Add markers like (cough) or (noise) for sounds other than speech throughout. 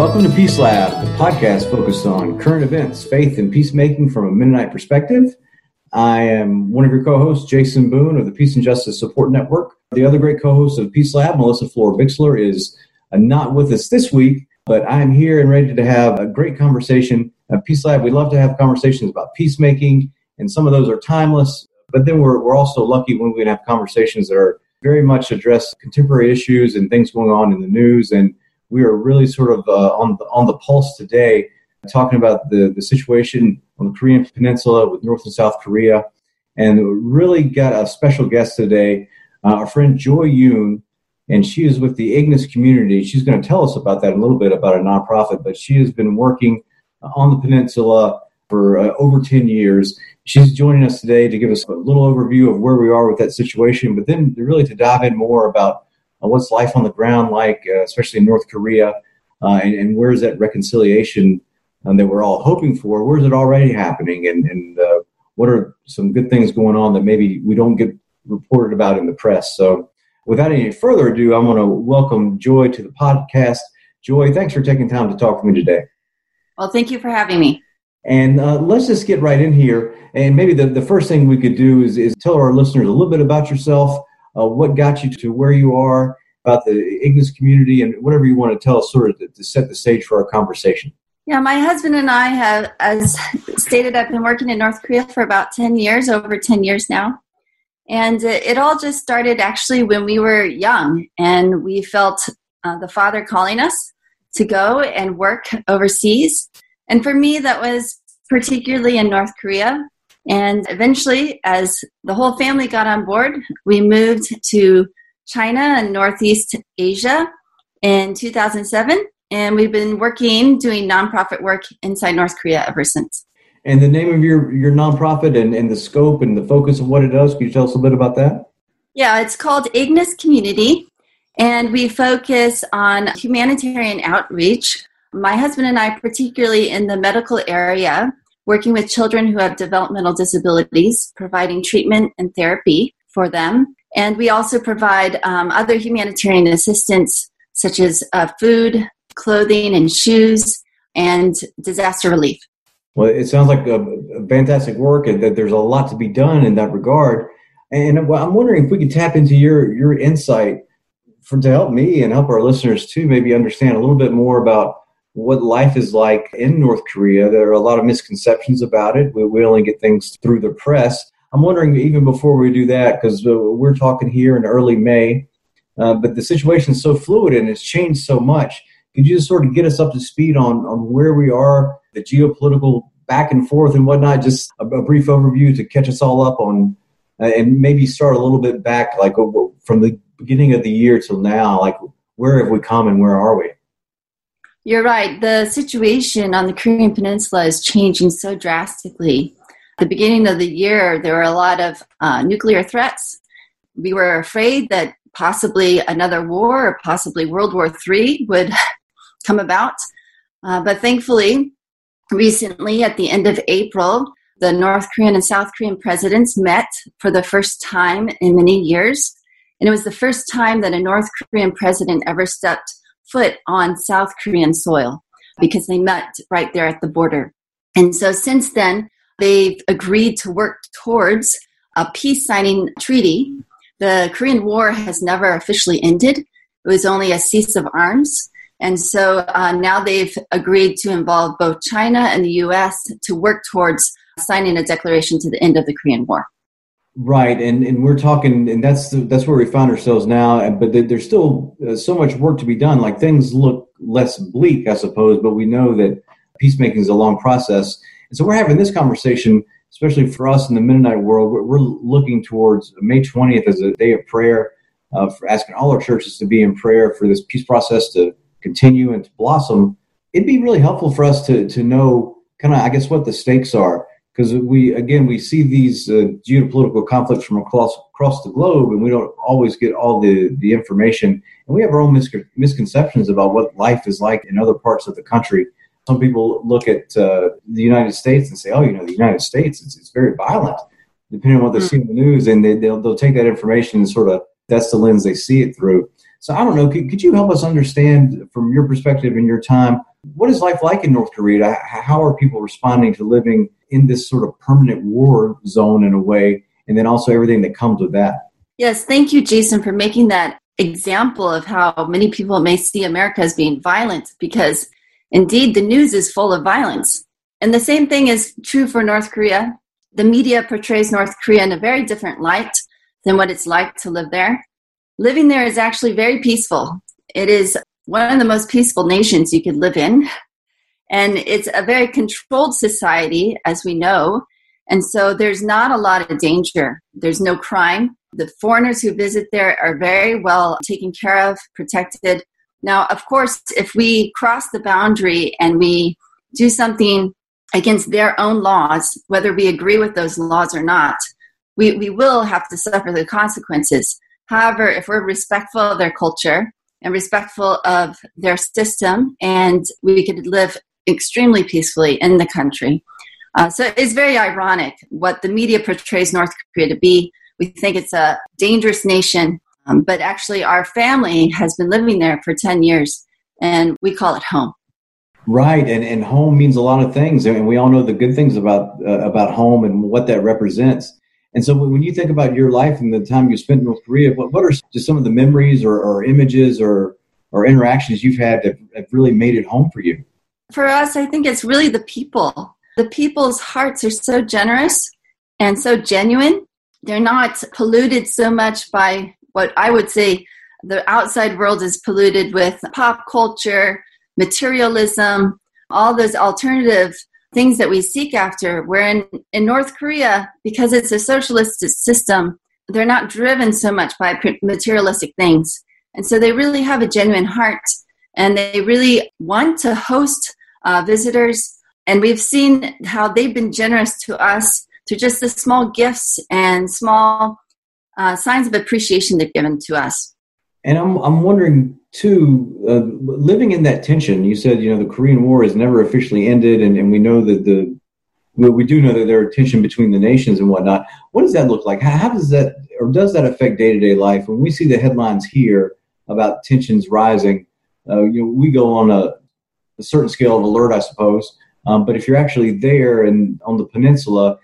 Welcome to Peace Lab, the podcast focused on current events, faith, and peacemaking from a Mennonite perspective. I am one of your co-hosts, Jason Boone of the Peace and Justice Support Network. The other great co-host of Peace Lab, Melissa Florer-Bixler, is uh, not with us this week, but I'm here and ready to have a great conversation. At Peace Lab, we love to have conversations about peacemaking, and some of those are timeless. But then we're, we're also lucky when we can have conversations that are very much address contemporary issues and things going on in the news. And we are really sort of uh, on the on the pulse today, talking about the the situation on the Korean Peninsula with North and South Korea, and really got a special guest today, uh, our friend Joy Yoon, and she is with the Ignis community. She's going to tell us about that a little bit about a nonprofit, but she has been working on the peninsula for uh, over 10 years. She's joining us today to give us a little overview of where we are with that situation, but then really to dive in more about what's life on the ground like, uh, especially in North Korea, uh, and, and where's that reconciliation um, that we're all hoping for? Where's it already happening, and, and uh, what are some good things going on that maybe we don't get reported about in the press? So, without any further ado, I want to welcome Joy to the podcast. Joy, thanks for taking time to talk to me today. Well, thank you for having me. And uh, let's just get right in here. And maybe the, the first thing we could do is, is tell our listeners a little bit about yourself, uh, what got you to where you are, about the Ignis community, and whatever you want to tell us, sort of to, to set the stage for our conversation. Yeah, my husband and I have, as stated, I've been working in North Korea for about 10 years, over 10 years now. And it all just started actually when we were young, and we felt uh, the Father calling us to go and work overseas. And for me, that was particularly in North Korea. And eventually, as the whole family got on board, we moved to China and Northeast Asia in 2007. And we've been working, doing nonprofit work inside North Korea ever since. And the name of your, your nonprofit and, and the scope and the focus of what it does, can you tell us a bit about that? Yeah, it's called Ignis Community. And we focus on humanitarian outreach. My husband and I, particularly in the medical area, working with children who have developmental disabilities, providing treatment and therapy for them. And we also provide um, other humanitarian assistance, such as uh, food, clothing, and shoes, and disaster relief. Well, it sounds like a, a fantastic work, and that there's a lot to be done in that regard. And I'm wondering if we could tap into your your insight for to help me and help our listeners too, maybe understand a little bit more about what life is like in North Korea. There are a lot of misconceptions about it. We, we only get things through the press. I'm wondering, even before we do that, because uh, we're talking here in early May, uh, but the situation is so fluid and it's changed so much. Could you just sort of get us up to speed on, on where we are, the geopolitical back and forth and whatnot? Just a, a brief overview to catch us all up on, uh, and maybe start a little bit back, like uh, from the beginning of the year till now. Like, where have we come and where are we? You're right. The situation on the Korean Peninsula is changing so drastically the beginning of the year, there were a lot of uh, nuclear threats. We were afraid that possibly another war or possibly World War III would (laughs) come about. Uh, but thankfully, recently at the end of April, the North Korean and South Korean presidents met for the first time in many years. And it was the first time that a North Korean president ever stepped foot on South Korean soil because they met right there at the border. And so since then, they've agreed to work towards a peace signing treaty. The Korean War has never officially ended, it was only a cease of arms. And so uh, now they've agreed to involve both China and the US to work towards signing a declaration to the end of the Korean War. Right, and, and we're talking, and that's the, that's where we find ourselves now. But there's still uh, so much work to be done. Like things look less bleak, I suppose, but we know that peacemaking is a long process. And so we're having this conversation, especially for us in the Mennonite world. We're, we're looking towards May 20th as a day of prayer, uh, for asking all our churches to be in prayer for this peace process to continue and to blossom. It'd be really helpful for us to to know kind of, I guess, what the stakes are. Because we, again, we see these uh, geopolitical conflicts from across across the globe, and we don't always get all the, the information. And we have our own misconceptions about what life is like in other parts of the country some people look at uh, the United States and say, "Oh, you know, the United States it's, it's very violent." Depending on what they mm-hmm. see in the news, and they, they'll they'll take that information and sort of that's the lens they see it through. So I don't know. Could, could you help us understand from your perspective and your time What is life like in North Korea? How are people responding to living in this sort of permanent war zone in a way, and then also everything that comes with that? Yes, thank you, Jason, for making that example of how many people may see America as being violent because indeed the news is full of violence. And the same thing is true for North Korea. The media portrays North Korea in a very different light than what it's like to live there. Living there is actually very peaceful. It is one of the most peaceful nations you could live in. And it's a very controlled society, as we know. And so there's not a lot of danger. There's no crime. The foreigners who visit there are very well taken care of, protected. Now, of course, if we cross the boundary and we do something against their own laws, whether we agree with those laws or not, we, we will have to suffer the consequences. However, if we're respectful of their culture and respectful of their system, and we could live extremely peacefully in the country. Uh, so it's very ironic what the media portrays North Korea to be. We think it's a dangerous nation, um, but actually, our family has been living there for 10 years, and we call it home. Right, and, and home means a lot of things, and we all know the good things about uh, about home and what that represents. And so, when you think about your life and the time you spent in North Korea, what, what are just some of the memories or, or images or or interactions you've had that have really made it home for you? For us, I think it's really the people. The people's hearts are so generous and so genuine. They're not polluted so much by what I would say the outside world is polluted with pop culture materialism, all those alternative things that we seek after. Where in, in North Korea, because it's a socialist system, they're not driven so much by materialistic things. And so they really have a genuine heart and they really want to host uh, visitors. And we've seen how they've been generous to us through just the small gifts and small uh, signs of appreciation they've given to us. And I'm, I'm wondering too, uh, living in that tension, you said, you know, the Korean War has never officially ended, and, and we know that the, well, we do know that there are tension between the nations and whatnot. What does that look like? How, how does that, or does that affect day to day life? When we see the headlines here about tensions rising, uh, you know, we go on a, a, certain scale of alert, I suppose. Um, but if you're actually there and on the peninsula,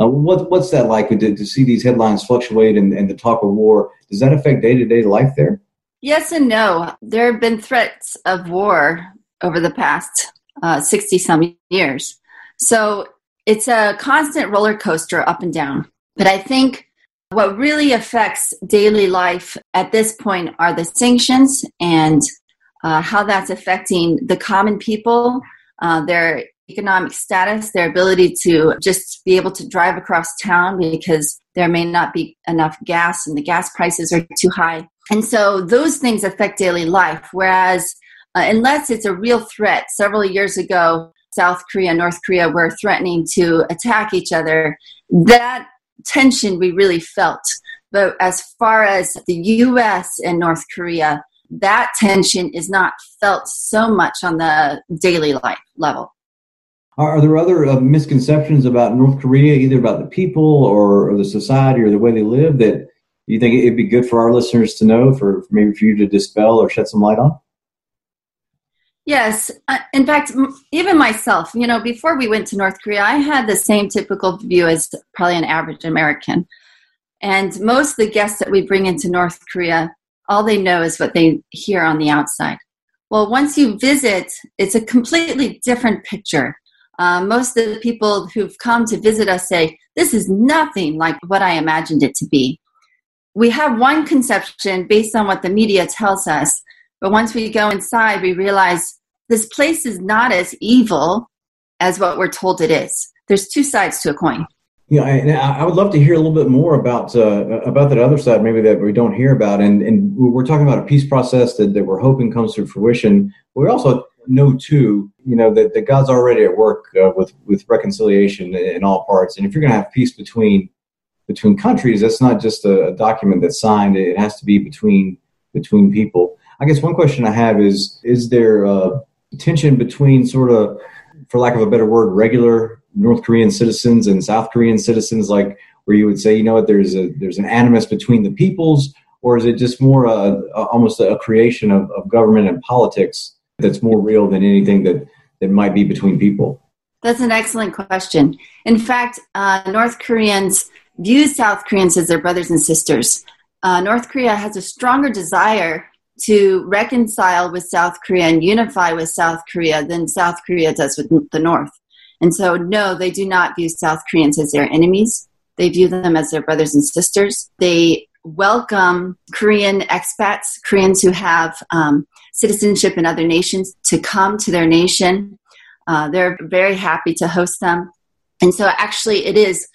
uh, what, what's that like to, to see these headlines fluctuate and, and the talk of war? Does that affect day to day life there? Yes and no. There have been threats of war over the past 60 uh, some years. So it's a constant roller coaster up and down. But I think what really affects daily life at this point are the sanctions and uh, how that's affecting the common people, uh, their economic status, their ability to just be able to drive across town because there may not be enough gas and the gas prices are too high. And so those things affect daily life. Whereas, uh, unless it's a real threat, several years ago, South Korea, and North Korea were threatening to attack each other. That tension we really felt. But as far as the US and North Korea, that tension is not felt so much on the daily life level. Are, there other uh, misconceptions about North Korea, either about the people or, or, the society or the way they live, that you think it'd be good for our listeners to know, for maybe for you to dispel or shed some light on? Yes. Uh, in fact, even myself, you know, before we went to North Korea, I had the same typical view as probably an average American. And most of the guests that we bring into North Korea, all they know is what they hear on the outside. Well, once you visit, it's a completely different picture. Uh, most of the people who've come to visit us say, This is nothing like what I imagined it to be we have one conception based on what the media tells us, but once we go inside, we realize this place is not as evil as what we're told it is. There's two sides to a coin. Yeah, I, I would love to hear a little bit more about uh, about that other side, maybe that we don't hear about. And and we're talking about a peace process that, that we're hoping comes to fruition. We also know too, you know, that, that God's already at work uh, with with reconciliation in all parts. And if you're going to have peace between between countries. That's not just a, a document that's signed. It has to be between between people. I guess one question I have is: Is there a tension between sort of, for lack of a better word, regular North Korean citizens and South Korean citizens, like where you would say, you know what, there's a there's an animus between the peoples, or is it just more a, a almost a creation of, of government and politics that's more real than anything that, that might be between people? That's an excellent question. In fact, uh, North Koreans view South Koreans as their brothers and sisters. Uh, North Korea has a stronger desire to reconcile with South Korea and unify with South Korea than South Korea does with the North. And so, no, they do not view South Koreans as their enemies. They view them as their brothers and sisters. They welcome Korean expats, Koreans who have um, citizenship in other nations, to come to their nation. Uh, they're very happy to host them. And so, actually, it is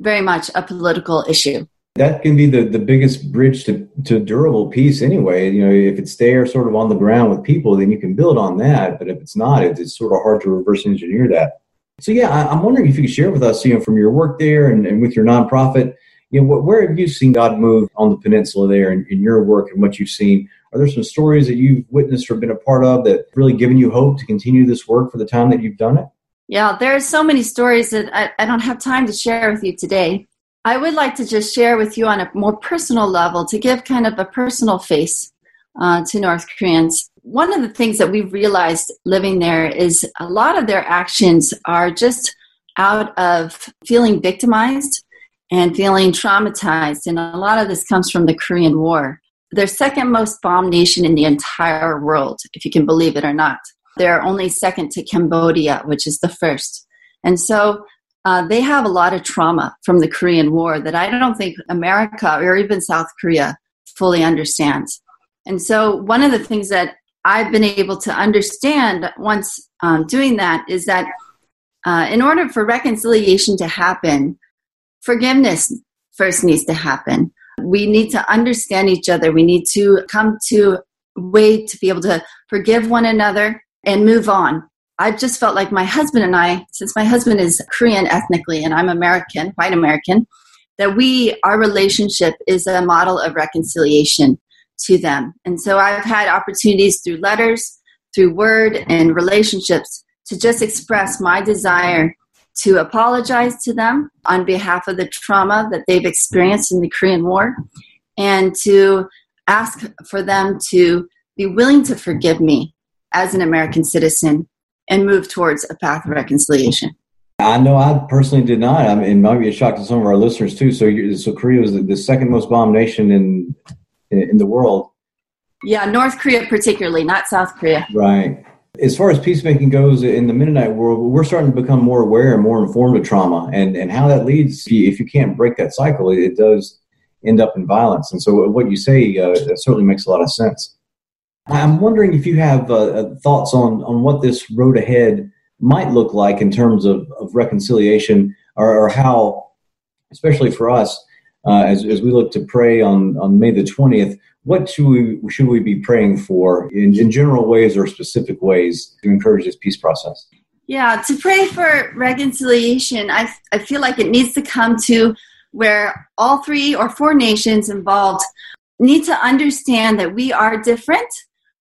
very much a political issue. That can be the, the biggest bridge to, to durable peace anyway. You know, if it's there sort of on the ground with people, then you can build on that. But if it's not, it's sort of hard to reverse engineer that. So yeah, I, am wondering if you could share with us, you know, from your work there and, and with your nonprofit, you know, where have you seen God move on the peninsula there in, in your work and what you've seen? Are there some stories that you've witnessed or been a part of that really given you hope to continue this work for the time that you've done it? Yeah, there are so many stories that I, I don't have time to share with you today. I would like to just share with you on a more personal level to give kind of a personal face uh, to North Koreans one of the things that we've realized living there is a lot of their actions are just out of feeling victimized and feeling traumatized. And a lot of this comes from the Korean War. They're second most bombed nation in the entire world, if you can believe it or not. They're only second to Cambodia, which is the first. And so uh, they have a lot of trauma from the Korean War that I don't think America or even South Korea fully understands. And so, one of the things that I've been able to understand once um, doing that is that uh, in order for reconciliation to happen, forgiveness first needs to happen. We need to understand each other. We need to come to a way to be able to forgive one another and move on. I've just felt like my husband and I, since my husband is Korean ethnically and I'm American, white American, that we, our relationship is a model of reconciliation to them. And so I've had opportunities through letters, through word, and relationships to just express my desire to apologize to them on behalf of the trauma that they've experienced in the Korean War and to ask for them to be willing to forgive me as an American citizen and move towards a path of reconciliation. I know I personally did not. I mean, it might be a shock to some of our listeners too. So, so Korea was the second most bombed nation in in the world. Yeah, North Korea particularly, not South Korea. Right. As far as peacemaking goes in the Mennonite world, we're starting to become more aware and more informed of trauma and, and how that leads. If you can't break that cycle, it does end up in violence. And so, what you say uh, certainly makes a lot of sense. I'm wondering if you have uh, uh, thoughts on, on what this road ahead might look like in terms of, of reconciliation or, or how, especially for us, uh, as, as we look to pray on, on May the 20th, what should we, should we be praying for in, in general ways or specific ways to encourage this peace process? Yeah, to pray for reconciliation, I, I feel like it needs to come to where all three or four nations involved need to understand that we are different,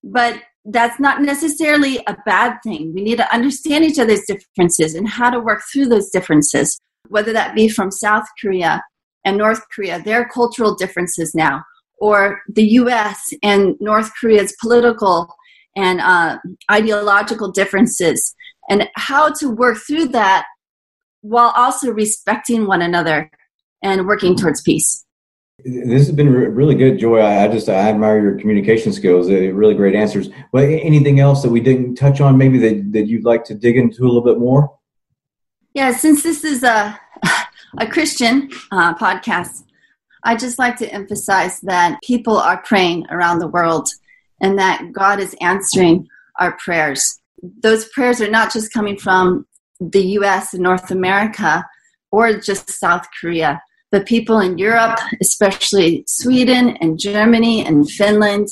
but that's not necessarily a bad thing. We need to understand each other's differences and how to work through those differences, whether that be from South Korea and North Korea, their cultural differences now, or the US and North Korea's political and uh, ideological differences, and how to work through that while also respecting one another and working towards peace. This has been really good, Joy. I just I admire your communication skills. Really great answers. But anything else that we didn't touch on, maybe that, that you'd like to dig into a little bit more? Yeah, since this is a a Christian uh, podcast, I just like to emphasize that people are praying around the world and that God is answering our prayers. Those prayers are not just coming from the US and North America or just South Korea, but people in Europe, especially Sweden and Germany and Finland,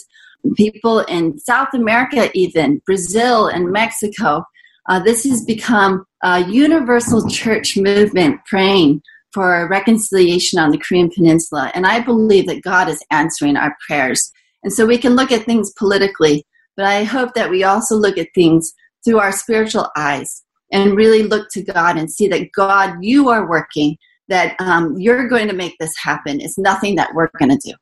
people in South America, even Brazil and Mexico. Uh, this has become a universal church movement praying for reconciliation on the Korean Peninsula. And I believe that God is answering our prayers. And so we can look at things politically, but I hope that we also look at things through our spiritual eyes and really look to God and see that God, you are working, that um, you're going to make this happen. It's nothing that we're going to do.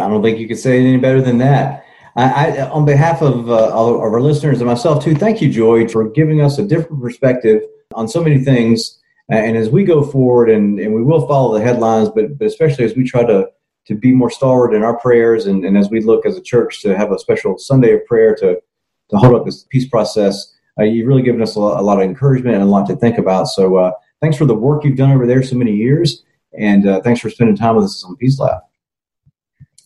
I don't think you could say it any better than that. I, I, on behalf of, uh, of our listeners and myself too, thank you, Joy, for giving us a different perspective on so many things. And as we go forward, and, and we will follow the headlines, but, but especially as we try to, to be more stalwart in our prayers, and, and as we look as a church to have a special Sunday of prayer to, to hold up this peace process, uh, you've really given us a lot, a lot, of encouragement and a lot to think about. So uh, thanks for the work you've done over there so many years, and uh, thanks for spending time with us on Peace Lab.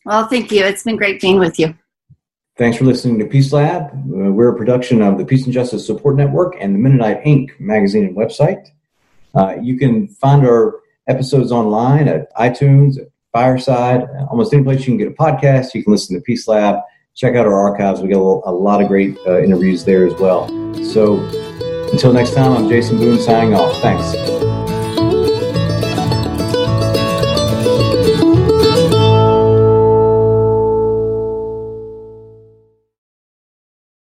Well, thank you. It's been great being with you. Thanks for listening to Peace Lab. Uh, we're a production of the Peace and Justice Support Network and the Mennonite Inc. magazine and website. Uh, you can find our episodes online at iTunes, at Fireside, almost any place you can get a podcast. You can listen to Peace Lab. Check out our archives. We get a, a lot of great uh, interviews there as well. So until next time, I'm Jason Boone signing off. Thanks.